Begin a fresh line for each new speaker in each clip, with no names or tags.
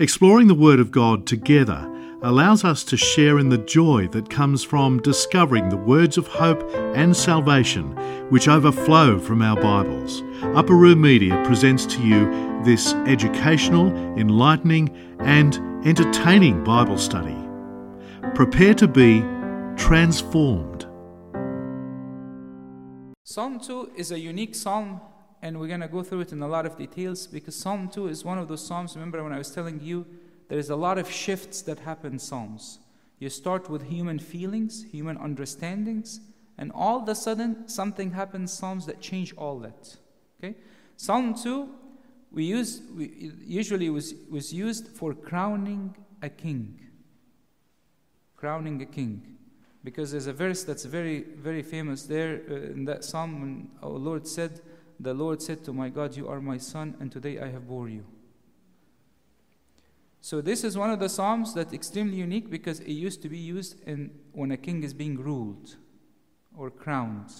Exploring the Word of God together allows us to share in the joy that comes from discovering the words of hope and salvation which overflow from our Bibles. Upper Room Media presents to you this educational, enlightening, and entertaining Bible study. Prepare to be transformed.
Psalm 2 is a unique psalm, and we're going to go through it in a lot of details because Psalm 2 is one of those psalms. Remember when I was telling you there's a lot of shifts that happen in Psalms. You start with human feelings, human understandings, and all of a sudden something happens Psalms that change all that. Okay? Psalm 2 we use we, usually was, was used for crowning a king. Crowning a king. Because there's a verse that's very, very famous there uh, in that psalm when our Lord said, The Lord said to my God, You are my son, and today I have bore you. So this is one of the psalms that's extremely unique because it used to be used in when a king is being ruled or crowned.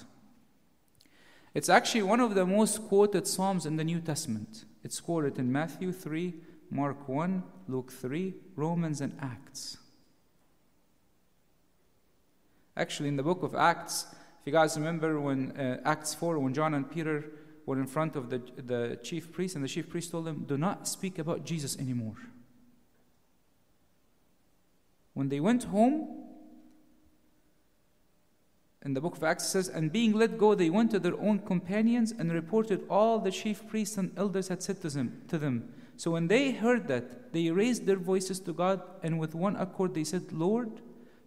It's actually one of the most quoted psalms in the New Testament. It's quoted in Matthew 3, Mark 1, Luke 3, Romans, and Acts. Actually, in the book of Acts, if you guys remember when uh, Acts 4, when John and Peter were in front of the, the chief priest, and the chief priest told them, Do not speak about Jesus anymore. When they went home, in the book of Acts says, And being let go, they went to their own companions and reported all the chief priests and elders had said to them. To them. So when they heard that, they raised their voices to God, and with one accord they said, Lord,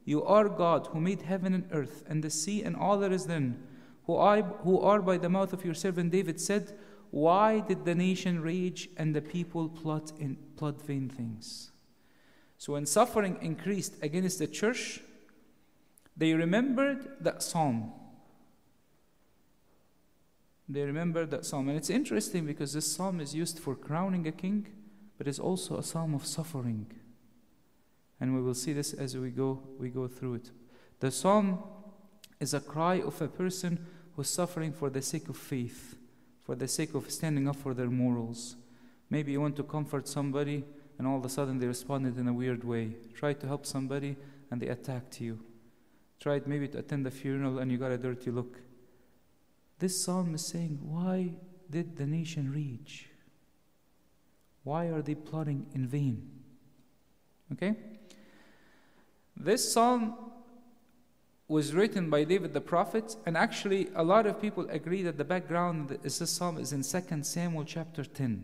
you are God who made heaven and earth, and the sea and all that is therein, who, I, who are by the mouth of your servant David said, Why did the nation rage and the people plot, in, plot vain things? So when suffering increased against the church, they remembered that psalm. They remembered that psalm. And it's interesting because this psalm is used for crowning a king, but it's also a psalm of suffering. And we will see this as we go, we go through it. The psalm is a cry of a person who's suffering for the sake of faith, for the sake of standing up for their morals. Maybe you want to comfort somebody and all of a sudden they responded in a weird way. Tried to help somebody and they attacked you. Tried maybe to attend a funeral and you got a dirty look. This psalm is saying, Why did the nation rage? Why are they plotting in vain? Okay? This psalm was written by David the prophet, and actually, a lot of people agree that the background of this psalm is in 2 Samuel chapter 10.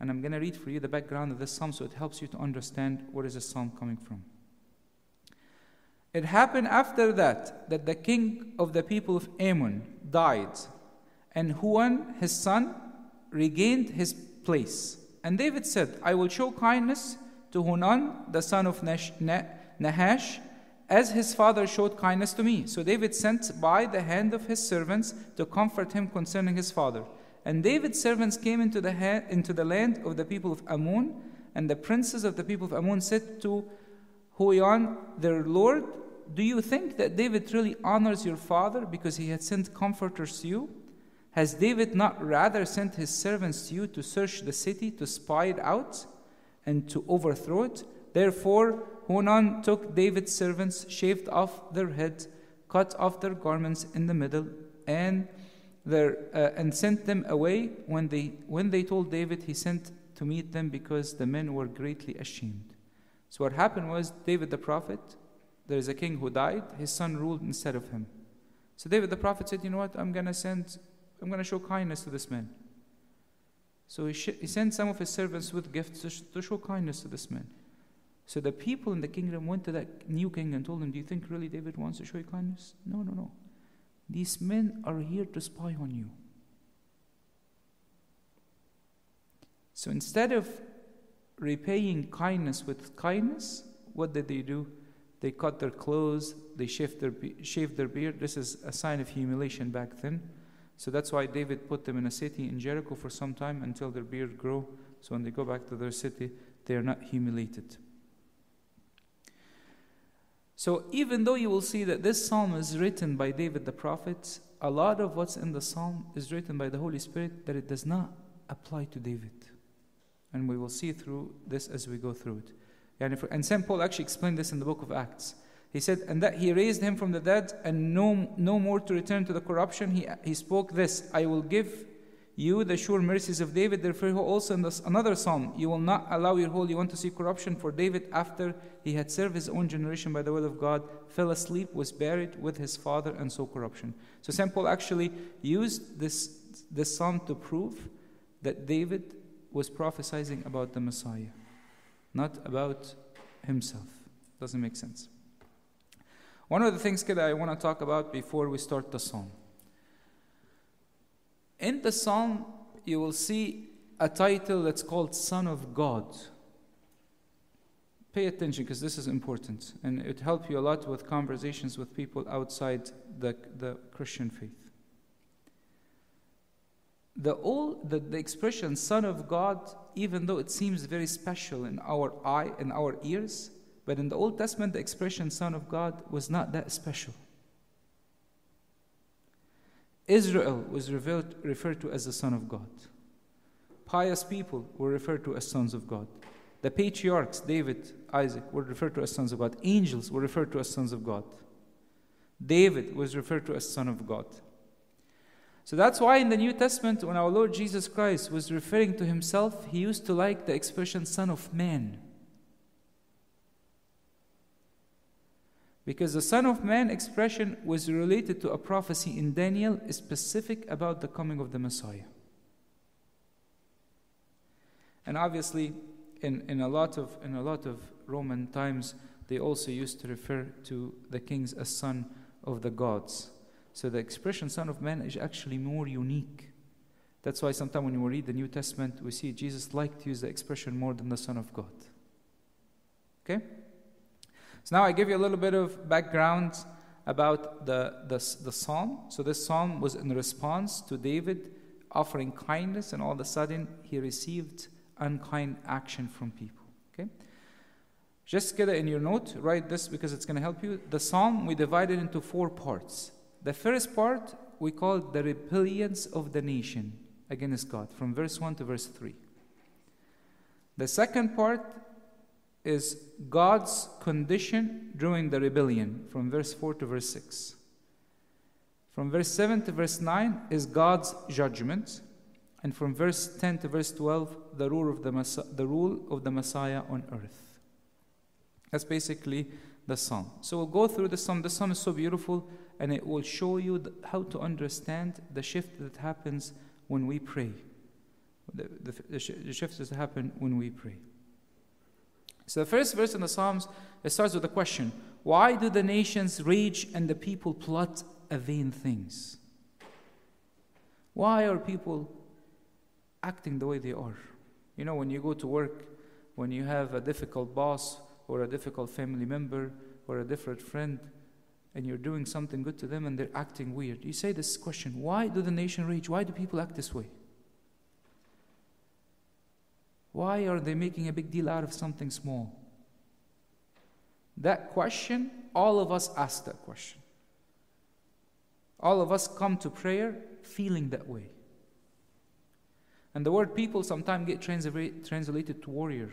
And I'm going to read for you the background of this psalm so it helps you to understand where is this psalm coming from. It happened after that that the king of the people of Ammon died, and Hanun, his son, regained his place. And David said, I will show kindness to Hanun, the son of Nahash, as his father showed kindness to me. So David sent by the hand of his servants to comfort him concerning his father. And David's servants came into the, ha- into the land of the people of Ammon, and the princes of the people of Ammon said to Hanun, their lord, Do you think that David really honors your father because he had sent comforters to you? Has David not rather sent his servants to you to search the city, to spy it out, and to overthrow it? Therefore, Hanun took David's servants, shaved off their heads, cut off their garments in the middle, and their, uh, and sent them away. When they, when they told David, he sent to meet them because the men were greatly ashamed. So, what happened was David the prophet, there is a king who died, his son ruled instead of him. So, David the prophet said, You know what? I'm going to send, I'm going to show kindness to this man. So, he, sh- he sent some of his servants with gifts to, sh- to show kindness to this man. So, the people in the kingdom went to that new king and told him, Do you think really David wants to show you kindness? No, no, no. These men are here to spy on you. So instead of repaying kindness with kindness, what did they do? They cut their clothes, they shaved their, shaved their beard. This is a sign of humiliation back then. So that's why David put them in a city in Jericho for some time until their beard grow. So when they go back to their city, they are not humiliated. So even though you will see that this psalm is written by David the prophet, a lot of what's in the psalm is written by the Holy Spirit that it does not apply to David. And we will see through this as we go through it. And, St. Paul actually explained this in the book of Acts. He said, And that he raised him from the dead, and no, no more to return to the corruption. He, he spoke this I will give you the sure mercies of David. Therefore, also in this, another psalm, you will not allow your Holy One to see corruption. For David, after he had served his own generation by the will of God, fell asleep, was buried with his father, and saw corruption. So St. Paul actually used this, this psalm to prove that David was prophesying about the Messiah, not about himself. Doesn't make sense. One of the things that I want to talk about before we start the psalm. In the psalm, you will see a title that's called Son of God. Pay attention because this is important and it helps you a lot with conversations with people outside the, the Christian faith. The, old, the, the expression Son of God, even though it seems very special in our eye and our ears, but in the Old Testament, the expression Son of God was not that special. Israel was revealed, referred to as the Son of God. Pious people were referred to as sons of God. The patriarchs, David, Isaac, were referred to as sons of God. Angels were referred to as sons of God. David was referred to as Son of God. So that's why in the New Testament, when our Lord Jesus Christ was referring to himself, he used to like the expression Son of Man. Because the Son of Man expression was related to a prophecy in Daniel specific about the coming of the Messiah. And obviously, in, in, a lot of, in a lot of Roman times, they also used to refer to the kings as son of the gods. So the expression son of man is actually more unique. That's why sometimes when we read the New Testament, we see Jesus liked to use the expression more than the Son of God. Okay? So now I give you a little bit of background about the, the, the psalm. So this psalm was in response to David offering kindness, and all of a sudden he received unkind action from people. Okay? Just get it in your note, write this because it's going to help you. The psalm we divided into four parts. The first part we call the rebellions of the nation against God, from verse 1 to verse 3. The second part is God's condition during the rebellion, from verse 4 to verse 6. From verse 7 to verse 9 is God's judgment. And from verse 10 to verse 12, the rule of the, Messiah, the, rule of the Messiah on earth. That's basically the psalm. So we'll go through the psalm. The psalm is so beautiful, and it will show you the, how to understand the shift that happens when we pray. The, the, the, sh- the shifts that happen when we pray. So the first verse in the Psalms, it starts with a question Why do the nations rage and the people plot vain things? Why are people acting the way they are? You know, when you go to work, when you have a difficult boss or a difficult family member or a different friend, and you're doing something good to them and they're acting weird, you say this question Why do the nation rage? Why do people act this way? Why are they making a big deal out of something small? That question, all of us ask that question. All of us come to prayer feeling that way. And the word people sometimes get translated to warrior.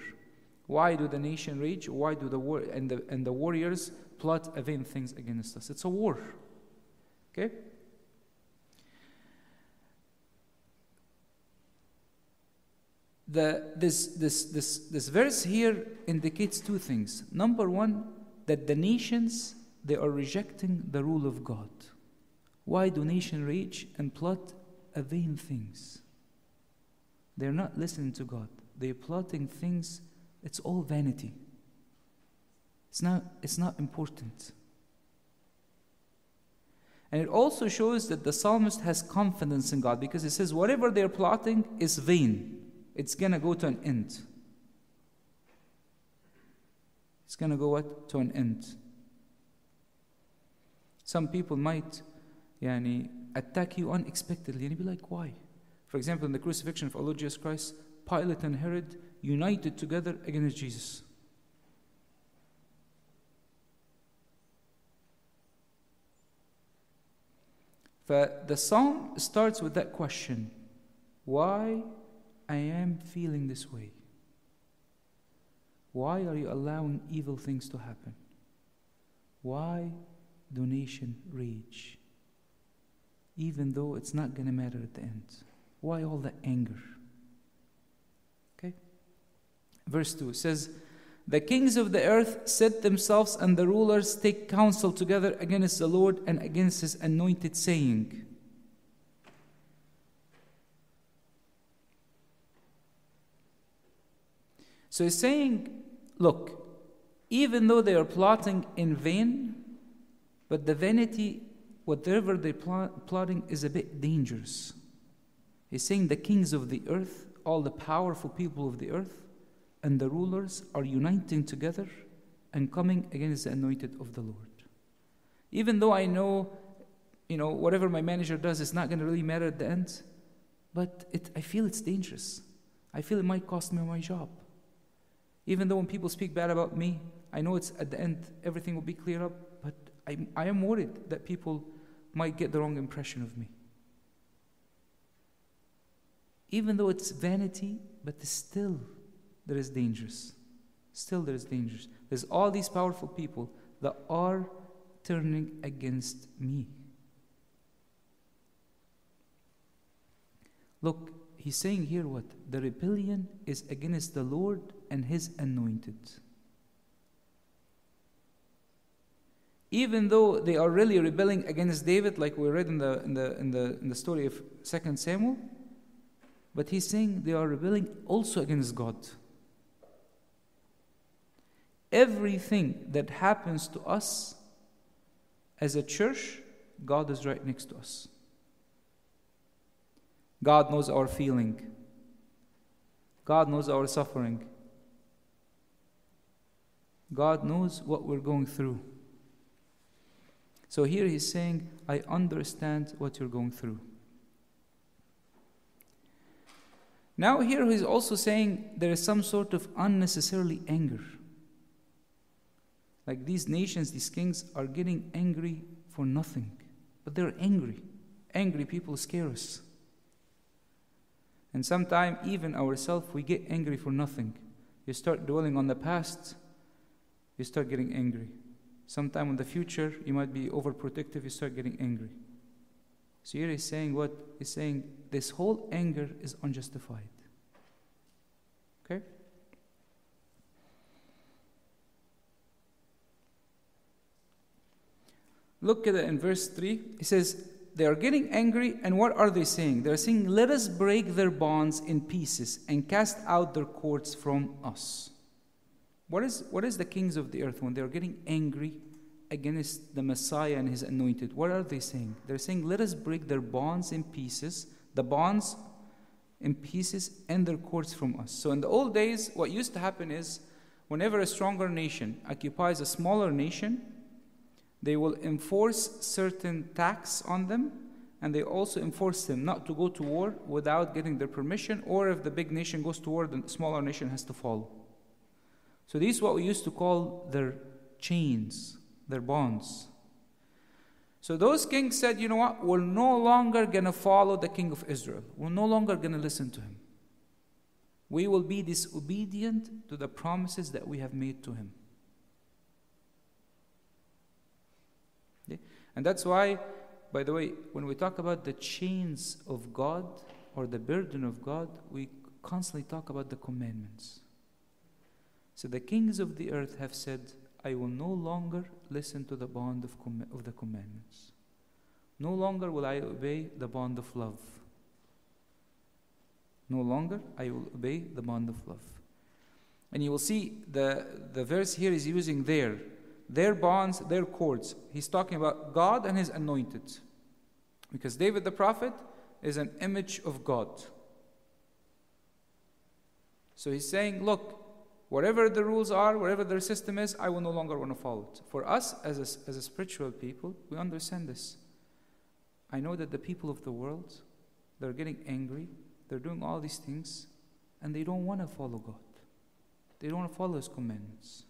Why do the nation rage? Why do the war and the, and the warriors plot vain things against us? It's a war. Okay? The, this, this, this, this verse here indicates two things. Number one, that the nations, they are rejecting the rule of God. Why do nations rage and plot vain things? They're not listening to God. They're plotting things, it's all vanity. It's not, it's not important. And it also shows that the psalmist has confidence in God because he says, whatever they're plotting is vain it's going to go to an end. It's going to go what? To an end. Some people might yani, attack you unexpectedly and you'd be like, why? For example, in the crucifixion of our Lord Jesus Christ, Pilate and Herod united together against Jesus. The psalm starts with that question Why I am feeling this way. Why are you allowing evil things to happen? Why do nation rage? Even though it's not going to matter at the end. Why all the anger? Okay? Verse 2 says, The kings of the earth set themselves, and the rulers take counsel together against the Lord and against his anointed, saying, So he's saying, look, even though they are plotting in vain, but the vanity, whatever they're plotting, is a bit dangerous. He's saying the kings of the earth, all the powerful people of the earth, and the rulers are uniting together and coming against the anointed of the Lord. Even though I know, you know, whatever my manager does is not going to really matter at the end, but it, I feel it's dangerous. I feel it might cost me my job. Even though when people speak bad about me, I know it's at the end everything will be cleared up, but I, I am worried that people might get the wrong impression of me. Even though it's vanity, but still there is dangers. Still there is dangers. There's all these powerful people that are turning against me. Look, he's saying here what? The rebellion is against the Lord and his anointed. Even though they are really rebelling against David, like we read in the, in the, in the, in the story of 2 Samuel, but he's saying they are rebelling also against God. Everything that happens to us as a church, God is right next to us. God knows our feeling. God knows our suffering. God knows what we're going through. So here he's saying, I understand what you're going through. Now, here he's also saying there is some sort of unnecessarily anger. Like these nations, these kings are getting angry for nothing, but they're angry. Angry people scare us. And sometimes, even ourselves, we get angry for nothing. You start dwelling on the past, you start getting angry. Sometime in the future, you might be overprotective, you start getting angry. So here he's saying what? He's saying this whole anger is unjustified. Okay? Look at it in verse 3. He says, They are getting angry, and what are they saying? They're saying, Let us break their bonds in pieces and cast out their cords from us. What is, what is the kings of the earth when they're getting angry against the Messiah and his anointed? What are they saying? They're saying, let us break their bonds in pieces, the bonds in pieces, and their cords from us. So in the old days, what used to happen is whenever a stronger nation occupies a smaller nation, they will enforce certain tax on them and they also enforce them not to go to war without getting their permission, or if the big nation goes to war, the smaller nation has to follow. So these what we used to call their chains, their bonds. So those kings said, you know what, we're no longer gonna follow the king of Israel. We're no longer gonna listen to him. We will be disobedient to the promises that we have made to him. And that's why, by the way, when we talk about the chains of God or the burden of God, we constantly talk about the commandments. So the kings of the earth have said, I will no longer listen to the bond of, com- of the commandments. No longer will I obey the bond of love. No longer I will obey the bond of love. And you will see the, the verse here is using their, their bonds, their cords. He's talking about God and his anointed. Because David the prophet is an image of God. So he's saying, look, Whatever the rules are, whatever their system is, I will no longer want to follow it. For us, as a, as a spiritual people, we understand this. I know that the people of the world, they're getting angry, they're doing all these things, and they don't want to follow God. They don't want to follow His commandments.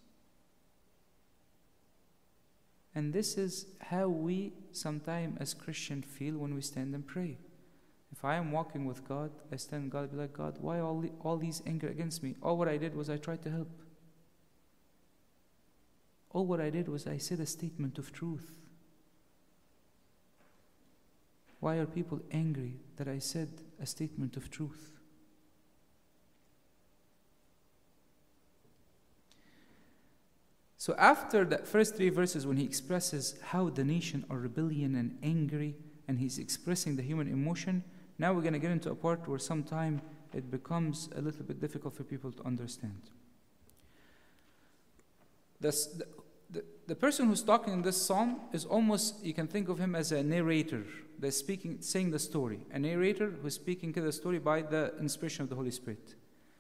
And this is how we sometimes as Christians feel when we stand and pray. If I am walking with God, I stand God, be like, God, why all, the, all these anger against me? All what I did was I tried to help. All what I did was I said a statement of truth. Why are people angry that I said a statement of truth? So, after that first three verses, when he expresses how the nation are rebellion and angry, and he's expressing the human emotion, now we're going to get into a part where sometimes it becomes a little bit difficult for people to understand. The, the, the person who's talking in this psalm is almost, you can think of him as a narrator They're speaking, saying the story. A narrator who's speaking to the story by the inspiration of the Holy Spirit.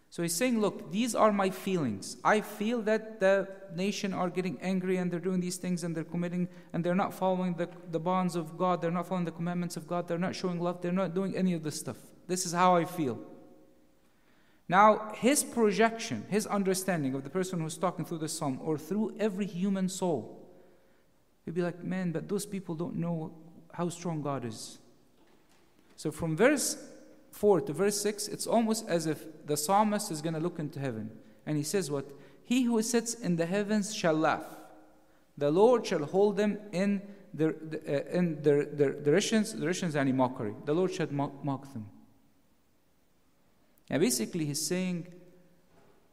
So he's saying, Look, these are my feelings. I feel that the nation are getting angry and they're doing these things and they're committing and they're not following the, the bonds of God. They're not following the commandments of God. They're not showing love. They're not doing any of this stuff. This is how I feel. Now, his projection, his understanding of the person who's talking through the psalm or through every human soul, he'd be like, man, but those people don't know how strong God is. So from verse 4 to verse 6, it's almost as if the psalmist is going to look into heaven. And he says, What? He who sits in the heavens shall laugh. The Lord shall hold them in their, uh, in their, their derisions, derisions and mockery. The Lord shall mock, mock them. And basically, he's saying,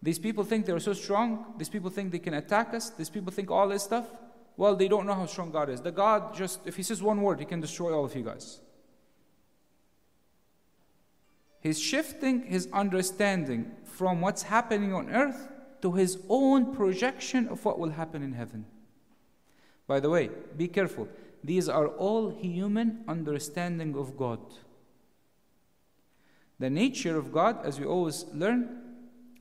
these people think they're so strong. These people think they can attack us. These people think all this stuff. Well, they don't know how strong God is. The God just, if He says one word, He can destroy all of you guys. He's shifting his understanding from what's happening on earth to his own projection of what will happen in heaven. By the way, be careful. These are all human understanding of God. The nature of God, as we always learn,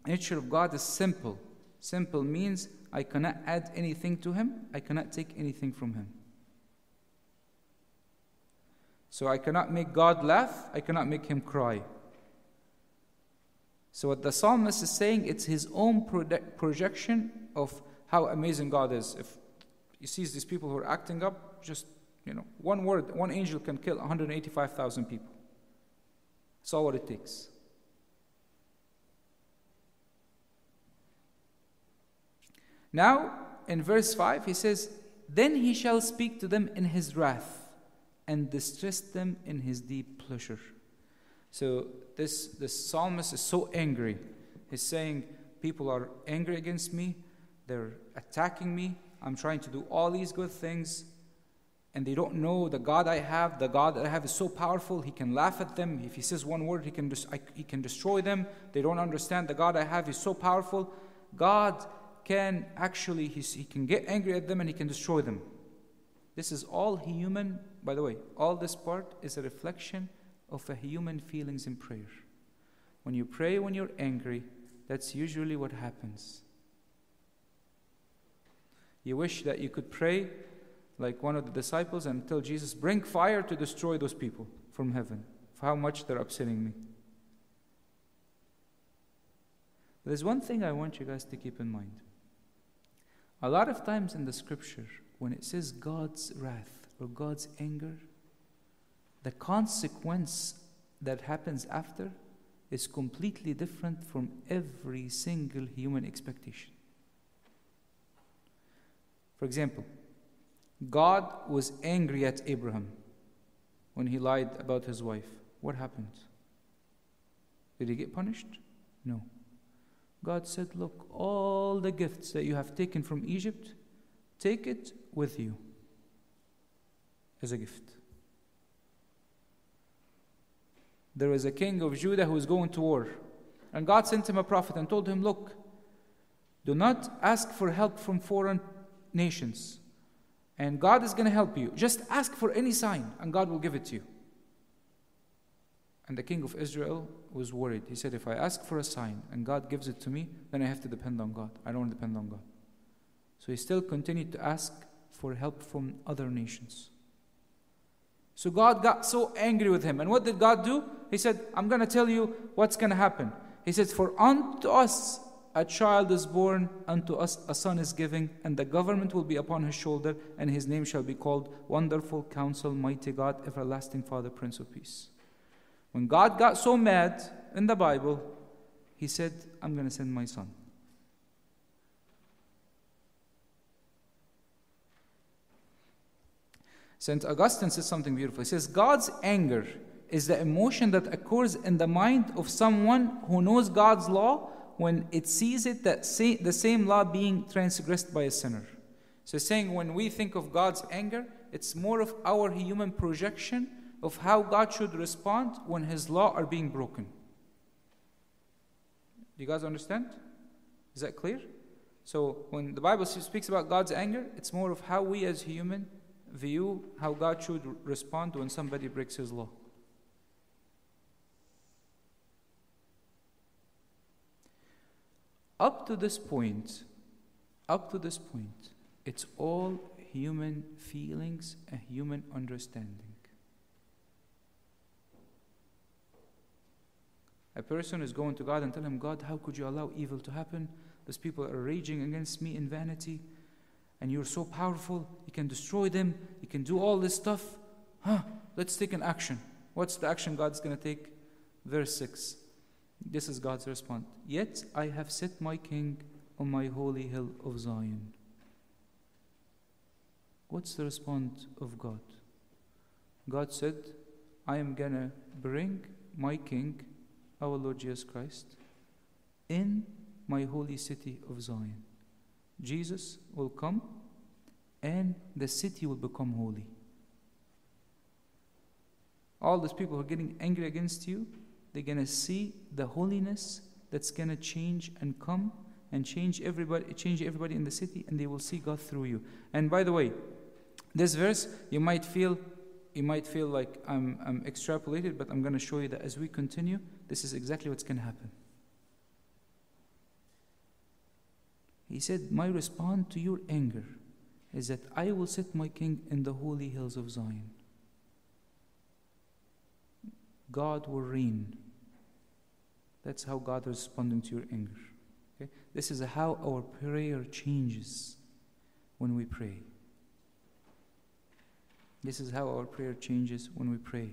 nature of God is simple. Simple means I cannot add anything to him, I cannot take anything from him. So I cannot make God laugh, I cannot make him cry. So, what the psalmist is saying, it's his own projection of how amazing God is. If he sees these people who are acting up, just, you know, one word, one angel can kill 185,000 people. That's all what it takes. Now, in verse 5, he says, Then he shall speak to them in his wrath and distress them in his deep pleasure. So this, this psalmist is so angry. He's saying, People are angry against me, they're attacking me. I'm trying to do all these good things, and they don't know the God I have. The God that I have is so powerful, He can laugh at them. If He says one word, He can, I, he can destroy them. They don't understand the God I have is so powerful. God can actually, He can get angry at them and He can destroy them. This is all human, by the way, all this part is a reflection of human feelings in prayer. When you pray when you're angry, that's usually what happens. You wish that you could pray like one of the disciples and tell Jesus, Bring fire to destroy those people from heaven, for how much they're upsetting me. There's one thing I want you guys to keep in mind. A lot of times in the scripture, when it says God's wrath or God's anger, the consequence that happens after is completely different from every single human expectation. For example, God was angry at Abraham when he lied about his wife. What happened? Did he get punished? No. God said, Look, all the gifts that you have taken from Egypt, take it with you as a gift there was a king of Judah who was going to war. And God sent him a prophet and told him, Look, do not ask for help from foreign nations. And God is going to help you. Just ask for any sign, and God will give it to you. And the king of Israel was worried. He said, If I ask for a sign and God gives it to me, then I have to depend on God. I don't want to depend on God. So he still continued to ask for help from other nations. So God got so angry with him. And what did God do? He said, I'm going to tell you what's going to happen. He says, For unto us a child is born, unto us a son is given, and the government will be upon his shoulder, and his name shall be called Wonderful Counsel, Mighty God, Everlasting Father, Prince of Peace. When God got so mad in the Bible, he said, I'm going to send my son. St. Augustine says something beautiful. He says, God's anger is the emotion that occurs in the mind of someone who knows God's law when it sees it that say, the same law being transgressed by a sinner. So, saying when we think of God's anger, it's more of our human projection of how God should respond when His law are being broken. Do you guys understand? Is that clear? So, when the Bible speaks about God's anger, it's more of how we as human view how God should respond when somebody breaks His law. Up to this point, up to this point, it's all human feelings and human understanding. A person is going to God and tell him, God, how could you allow evil to happen? These people are raging against me in vanity, and you're so powerful, you can destroy them, you can do all this stuff. Huh, let's take an action. What's the action God's going to take? Verse 6. This is God's response. Yet I have set my king on my holy hill of Zion. What's the response of God? God said, I am going to bring my king, our Lord Jesus Christ, in my holy city of Zion. Jesus will come and the city will become holy. All these people who are getting angry against you, they're going to see the holiness that's going to change and come and change everybody change everybody in the city and they will see God through you. And by the way, this verse you might feel you might feel like I'm, I'm extrapolated, but I'm going to show you that as we continue, this is exactly what's going to happen. He said, My response to your anger is that I will set my king in the holy hills of Zion. God will reign. That's how God is responding to your anger. Okay? This is how our prayer changes when we pray. This is how our prayer changes when we pray.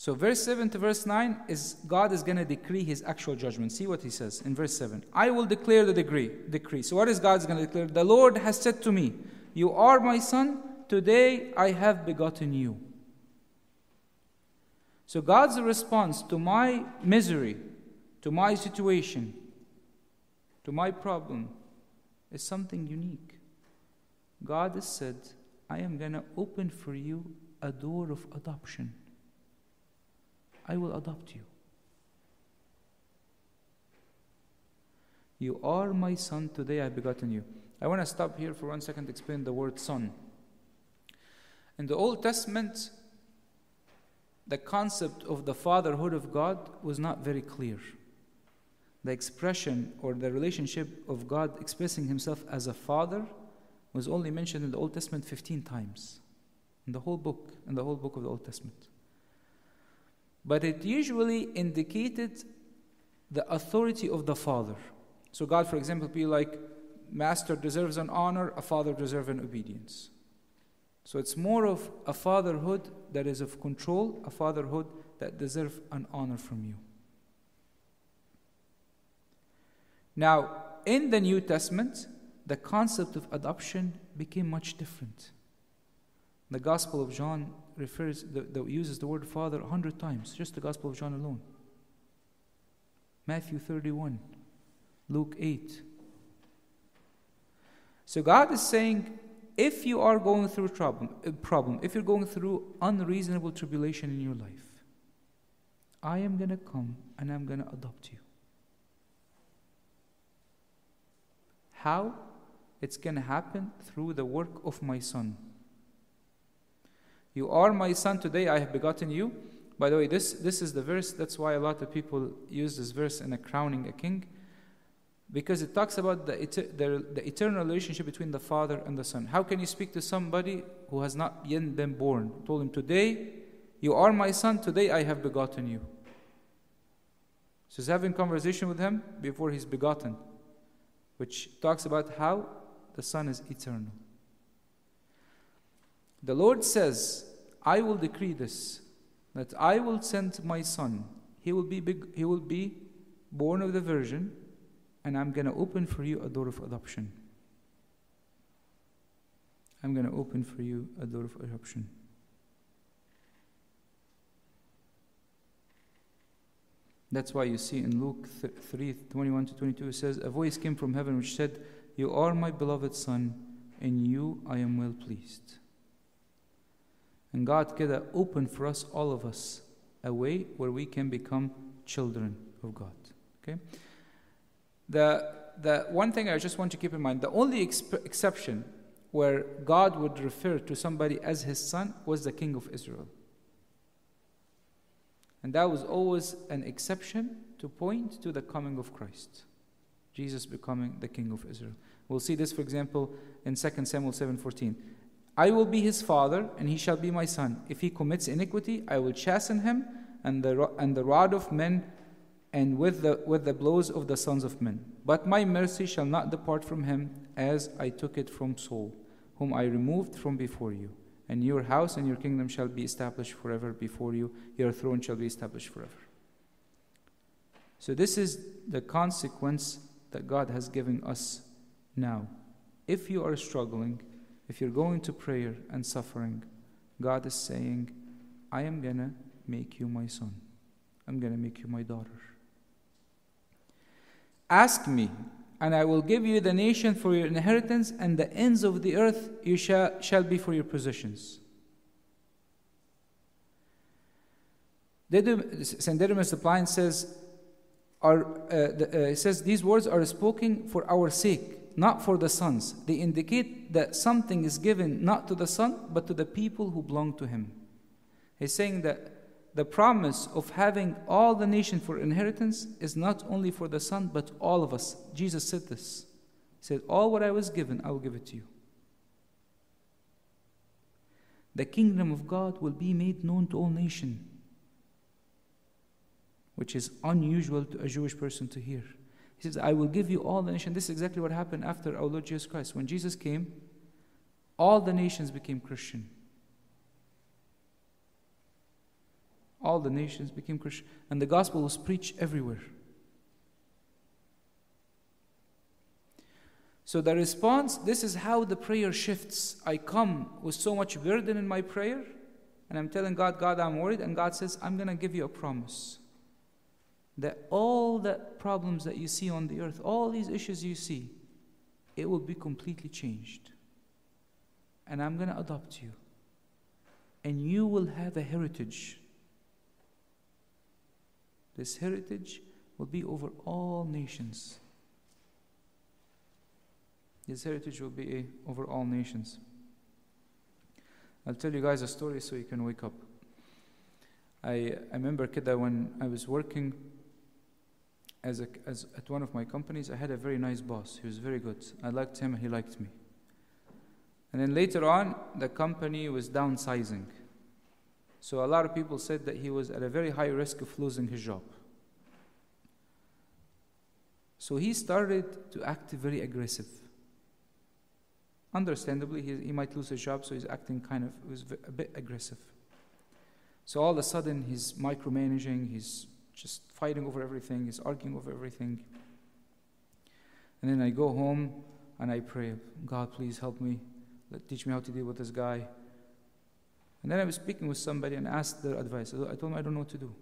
So, verse 7 to verse 9 is God is going to decree his actual judgment. See what he says in verse 7. I will declare the decree. decree. So, what is God's going to declare? The Lord has said to me, You are my son, today I have begotten you. So, God's response to my misery, to my situation, to my problem, is something unique. God has said, I am going to open for you a door of adoption. I will adopt you. You are my son, today I have begotten you. I want to stop here for one second to explain the word son. In the Old Testament, the concept of the fatherhood of God was not very clear. The expression or the relationship of God expressing himself as a father was only mentioned in the Old Testament 15 times. In the whole book, in the whole book of the Old Testament. But it usually indicated the authority of the father. So God, for example, be like, master deserves an honor, a father deserves an obedience. So it's more of a fatherhood that is of control, a fatherhood that deserves an honor from you. Now, in the New Testament, the concept of adoption became much different. The Gospel of John refers, the, the, uses the word father a hundred times, just the Gospel of John alone. Matthew 31, Luke 8. So God is saying, if you are going through problem, a uh, problem, if you're going through unreasonable tribulation in your life, I am going to come and I'm going to adopt you. How? It's going to happen through the work of my son. You are my son today, I have begotten you. By the way, this, this is the verse, that's why a lot of people use this verse in a crowning a king because it talks about the, the, the, eternal relationship between the father and the son. How can you speak to somebody who has not yet been born? told him, Today you are my son, today I have begotten you. So he's having conversation with him before he's begotten, which talks about how the son is eternal. The Lord says, I will decree this, that I will send my son. He will be, big, he will be born of the virgin and I'm going to open for you a door of adoption. I'm going to open for you a door of adoption. That's why you see in Luke 3 21 to 22, it says, A voice came from heaven which said, You are my beloved Son, in you I am well pleased. And God كده opened for us, all of us, a way where we can become children of God. Okay? The, the one thing I just want to keep in mind the only exp- exception where God would refer to somebody as his son was the king of Israel. And that was always an exception to point to the coming of Christ. Jesus becoming the king of Israel. We'll see this, for example, in 2 Samuel 7:14. I will be his father, and he shall be my son. If he commits iniquity, I will chasten him, and the, and the rod of men, and with the, with the blows of the sons of men. But my mercy shall not depart from him, as I took it from Saul, whom I removed from before you. And your house and your kingdom shall be established forever before you, your throne shall be established forever. So, this is the consequence that God has given us now. If you are struggling, if you're going to prayer and suffering, God is saying, I am going to make you my son. I'm going to make you my daughter. Ask me, and I will give you the nation for your inheritance, and the ends of the earth you shall, shall be for your possessions. St. Didymus the Blind says, are, uh, the, uh, says, These words are spoken for our sake, not for the sons. They indicate that something is given not to the son, but to the people who belong to him. He's saying that the promise of having all the nation for inheritance is not only for the son, but all of us. Jesus said this. He said, All what I was given, I will give it to you. The kingdom of God will be made known to all nations, which is unusual to a Jewish person to hear. He says, I will give you all the nation. This is exactly what happened after our Lord Jesus Christ. When Jesus came, all the nations became Christian. All the nations became Christian, and the gospel was preached everywhere. So the response this is how the prayer shifts. I come with so much burden in my prayer, and I'm telling God, God, I'm worried, and God says, I'm going to give you a promise that all the problems that you see on the earth, all these issues you see, it will be completely changed. And I'm going to adopt you. And you will have a heritage. This heritage will be over all nations. This heritage will be over all nations. I'll tell you guys a story so you can wake up. I, I remember Kida when I was working as, a, as at one of my companies, I had a very nice boss. He was very good. I liked him, and he liked me. And then later on, the company was downsizing. So a lot of people said that he was at a very high risk of losing his job. So he started to act very aggressive. Understandably, he, he might lose his job, so he's acting kind of was a bit aggressive. So all of a sudden, he's micromanaging, he's just fighting over everything, he's arguing over everything. And then I go home and I pray, God, please help me, teach me how to deal with this guy. And then I was speaking with somebody and asked their advice. I told them I don't know what to do.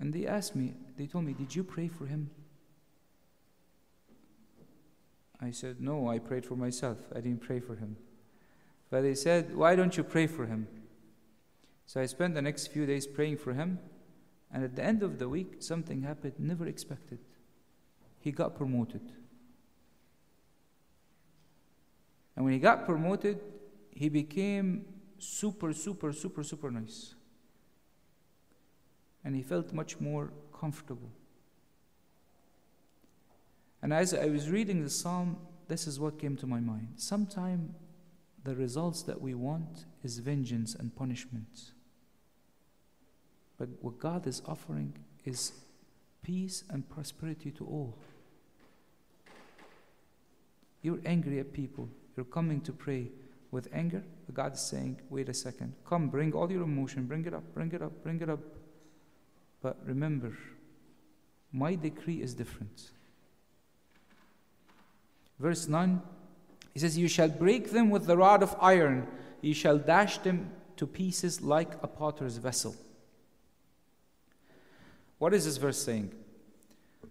And they asked me, they told me, Did you pray for him? I said, No, I prayed for myself. I didn't pray for him. But they said, Why don't you pray for him? So I spent the next few days praying for him. And at the end of the week, something happened never expected. He got promoted. And when he got promoted, he became super, super, super, super nice. And he felt much more comfortable. And as I was reading the psalm, this is what came to my mind. Sometimes the results that we want is vengeance and punishment. But what God is offering is peace and prosperity to all. You're angry at people, you're coming to pray with anger, but God is saying, wait a second, come, bring all your emotion, bring it up, bring it up, bring it up. But remember, my decree is different. Verse 9 He says, You shall break them with the rod of iron, you shall dash them to pieces like a potter's vessel. What is this verse saying?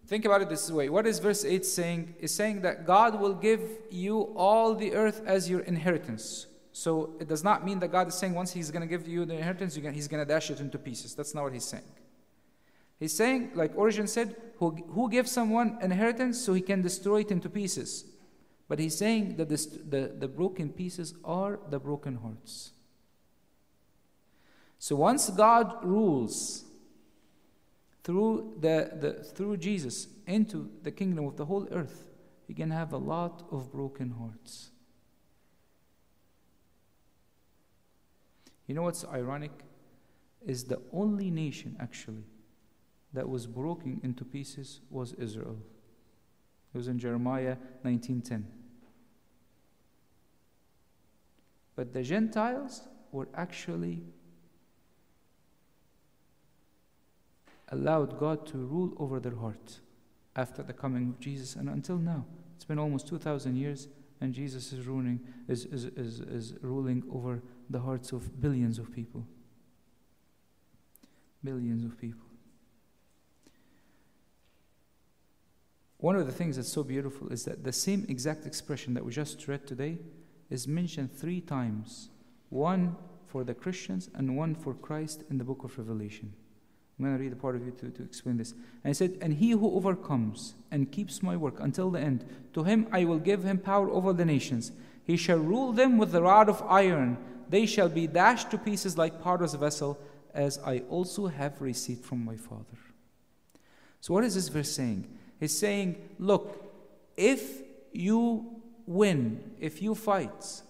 Think about it this way. What is verse 8 saying? It's saying that God will give you all the earth as your inheritance. So it does not mean that God is saying once He's going to give you the inheritance, He's going to dash it into pieces. That's not what He's saying. He's saying, like Origen said, who, who gives someone inheritance so he can destroy it into pieces? But he's saying that this, the, the broken pieces are the broken hearts. So once God rules through, the, the, through Jesus into the kingdom of the whole earth, you can have a lot of broken hearts. You know what's ironic? Is the only nation actually that was broken into pieces was Israel. It was in Jeremiah 19:10. But the Gentiles were actually allowed God to rule over their heart after the coming of Jesus and until now. It's been almost 2,000 years and Jesus is ruling, is, is, is, is ruling over the hearts of billions of people. Billions of people. One of the things that's so beautiful is that the same exact expression that we just read today is mentioned three times one for the Christians and one for Christ in the book of Revelation. I'm going to read a part of you to, to explain this. And he said, And he who overcomes and keeps my work until the end, to him I will give him power over the nations. He shall rule them with the rod of iron. They shall be dashed to pieces like potter's vessel, as I also have received from my Father. So, what is this verse saying? He's saying, Look, if you win, if you fight,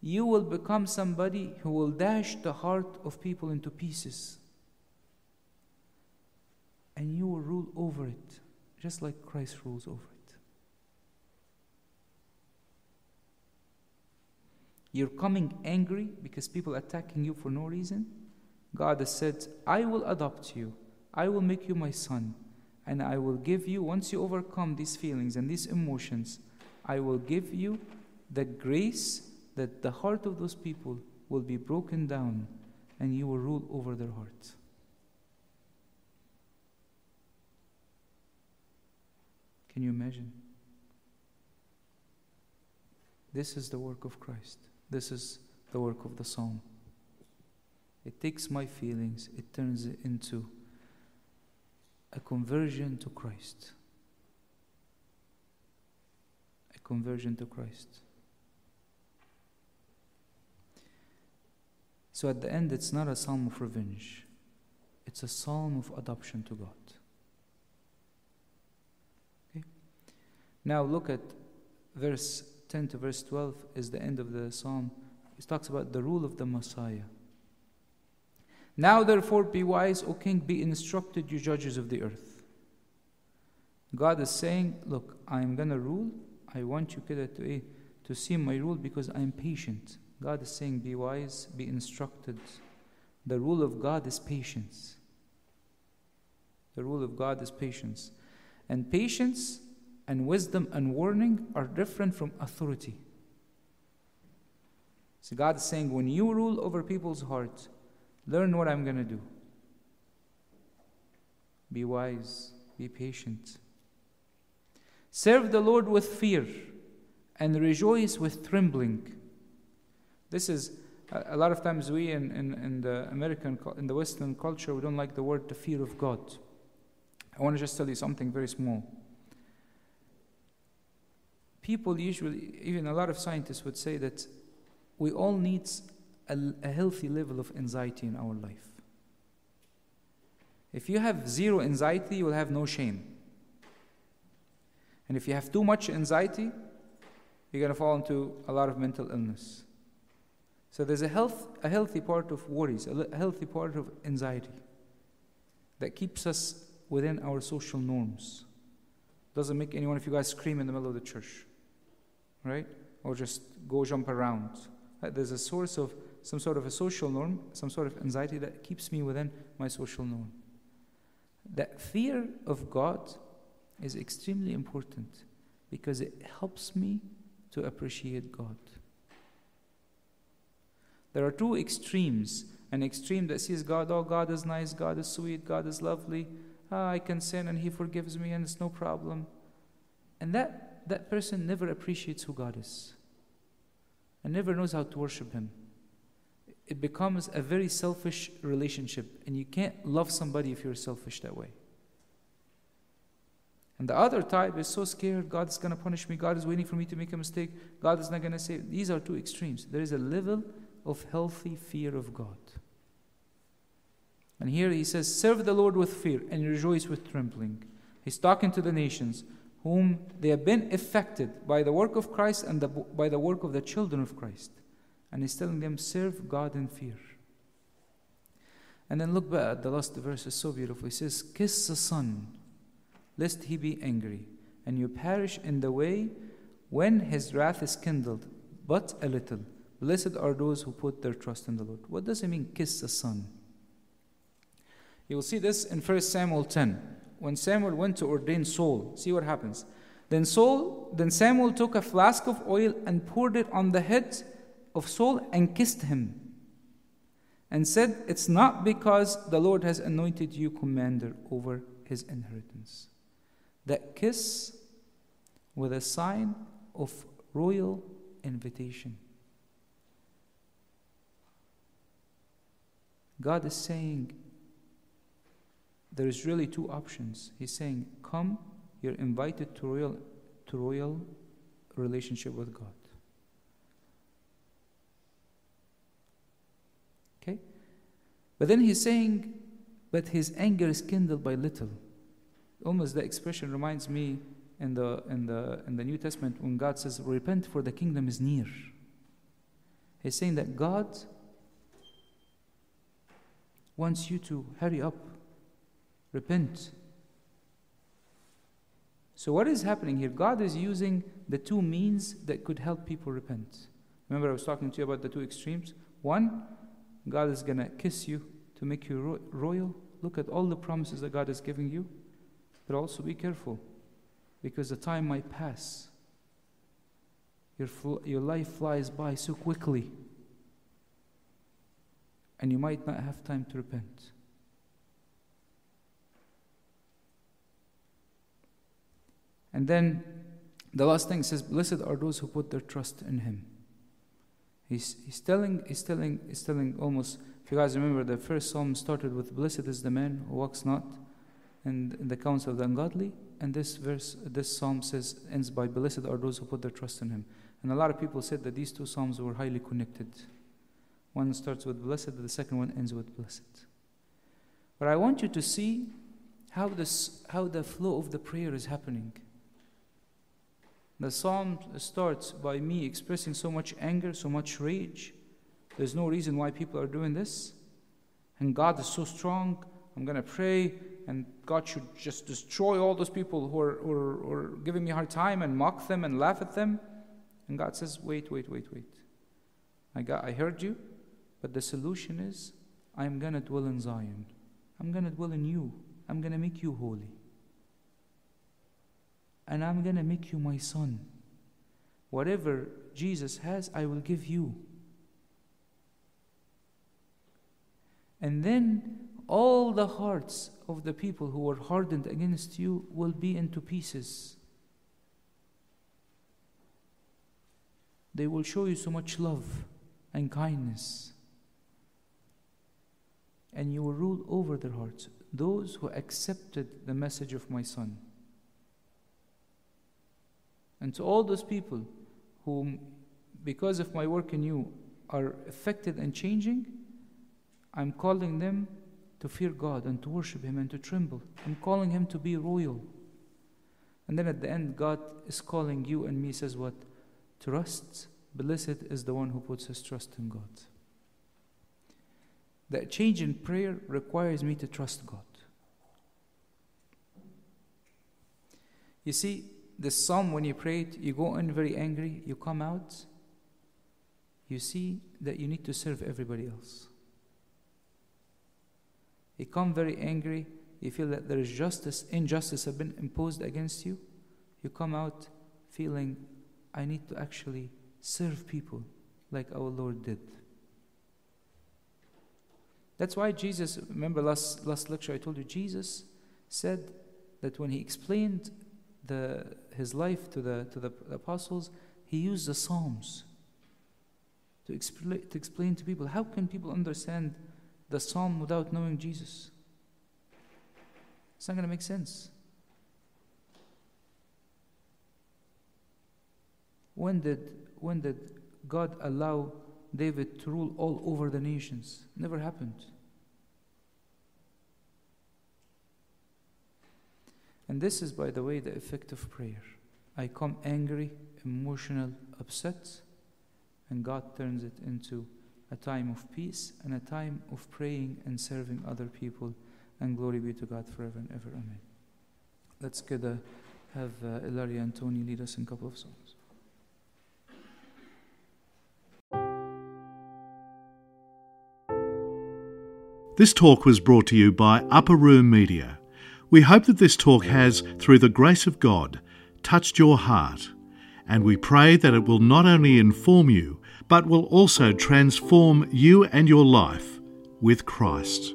you will become somebody who will dash the heart of people into pieces and you will rule over it, just like Christ rules over it. You're coming angry because people are attacking you for no reason. God has said, I will adopt you, I will make you my son, and I will give you, once you overcome these feelings and these emotions, I will give you the grace that the heart of those people will be broken down and you will rule over their hearts. Can you imagine? This is the work of Christ. This is the work of the psalm. It takes my feelings, it turns it into a conversion to Christ. A conversion to Christ. So at the end, it's not a psalm of revenge, it's a psalm of adoption to God. Now look at verse 10 to verse 12 is the end of the psalm. It talks about the rule of the Messiah. Now therefore be wise, O king, be instructed, you judges of the earth. God is saying, Look, I'm going to rule. I want you to, eh, to see my rule because I'm patient. God is saying, Be wise, be instructed. The rule of God is patience. The rule of God is patience. And patience and wisdom and warning are different from authority. So God is saying, when you rule over people's hearts, learn what I'm going to do. Be wise, be patient. Serve the Lord with fear and rejoice with trembling. This is a lot of times we in, in, in the American, in the Western culture, we don't like the word the fear of God. I want to just tell you something very small people usually, even a lot of scientists would say that we all need a, a healthy level of anxiety in our life. If you have zero anxiety, you will have no shame. And if you have too much anxiety, you're going to fall into a lot of mental illness. So there's a, health, a healthy part of worries, a healthy part of anxiety that keeps us within our social norms. Doesn't make any one of you guys scream in the middle of the church right? Or just go jump around. Uh, there's a source of some sort of a social norm, some sort of anxiety that keeps me within my social norm. That fear of God is extremely important because it helps me to appreciate God. There are two extremes an extreme that sees God, oh, God is nice, God is sweet, God is lovely, ah, I can sin and He forgives me and it's no problem. And that, that person never appreciates who God is and never knows how to worship Him. It becomes a very selfish relationship, and you can't love somebody if you're selfish that way. And the other type is so scared, God is going to punish me, God is waiting for me to make a mistake, God is not going to save. These are two extremes. There is a level of healthy fear of God. And here he says, Serve the Lord with fear and rejoice with trembling. He's talking to the nations whom they have been affected by the work of Christ and the, by the work of the children of Christ. And he's telling them, Serve God in fear. And then look back at the last verse, it's so beautiful. He says, Kiss the Son, lest he be angry, and you perish in the way when his wrath is kindled, but a little. Blessed are those who put their trust in the Lord. What does it mean, kiss the Son? You will see this in 1 Samuel 10. When Samuel went to ordain Saul, see what happens. Then Saul, then Samuel took a flask of oil and poured it on the head of Saul and kissed him and said, It's not because the Lord has anointed you commander over his inheritance. That kiss was a sign of royal invitation. God is saying there is really two options. He's saying, Come, you're invited to royal, to royal relationship with God. Okay? But then he's saying, But his anger is kindled by little. Almost the expression reminds me in the, in the, in the New Testament when God says, Repent, for the kingdom is near. He's saying that God wants you to hurry up, repent. So, what is happening here? God is using the two means that could help people repent. Remember, I was talking to you about the two extremes? One, God is going to kiss you to make you ro- royal. Look at all the promises that God is giving you. But also be careful because the time might pass. Your, fl- your life flies by so quickly and you might not have time to repent. And then the last thing says, Blessed are those who put their trust in Him. He's, he's, telling, he's, telling, he's telling almost, if you guys remember, the first psalm started with, Blessed is the man who walks not in, the counsel of the ungodly. And this verse, this psalm says, ends by, Blessed are those who put their trust in Him. And a lot of people said that these two psalms were highly connected. One starts with blessed, the second one ends with blessed. But I want you to see how, this, how the flow of the prayer is happening. The psalm starts by me expressing so much anger, so much rage. There's no reason why people are doing this. And God is so strong. I'm going to pray, and God should just destroy all those people who are, who, are, who are giving me a hard time and mock them and laugh at them. And God says, Wait, wait, wait, wait. I, got, I heard you. But the solution is I'm going to dwell in Zion. I'm going to dwell in you. I'm going to make you holy. And I'm going to make you my son. Whatever Jesus has, I will give you. And then all the hearts of the people who were hardened against you will be into pieces. They will show you so much love and kindness and you will rule over their hearts, those who accepted the message of my Son. And to all those people whom, because of my work in you, are affected and changing, I'm calling them to fear God and to worship Him and to tremble. I'm calling Him to be royal. And then at the end, God is calling you and me, says what? Trust. Blessed is the one who puts his trust in God. That change in prayer requires me to trust God. You see, the psalm, when you pray it, you go in very angry, you come out, you see that you need to serve everybody else. You come very angry, you feel that there is justice, injustice has been imposed against you. You come out feeling I need to actually serve people like our Lord did. That's why Jesus, remember last, last lecture I told you, Jesus said that when he explained the, his life to the, to the apostles, he used the Psalms to, expl- to explain to people. How can people understand the Psalm without knowing Jesus? It's not going to make sense. When did, when did God allow David to rule all over the nations? Never happened. And this is, by the way, the effect of prayer. I come angry, emotional, upset, and God turns it into a time of peace and a time of praying and serving other people. And glory be to God forever and ever. Amen. Let's get a, have uh, Ilaria and Tony lead us in a couple of songs.
This talk was brought to you by Upper Room Media. We hope that this talk has, through the grace of God, touched your heart, and we pray that it will not only inform you, but will also transform you and your life with Christ.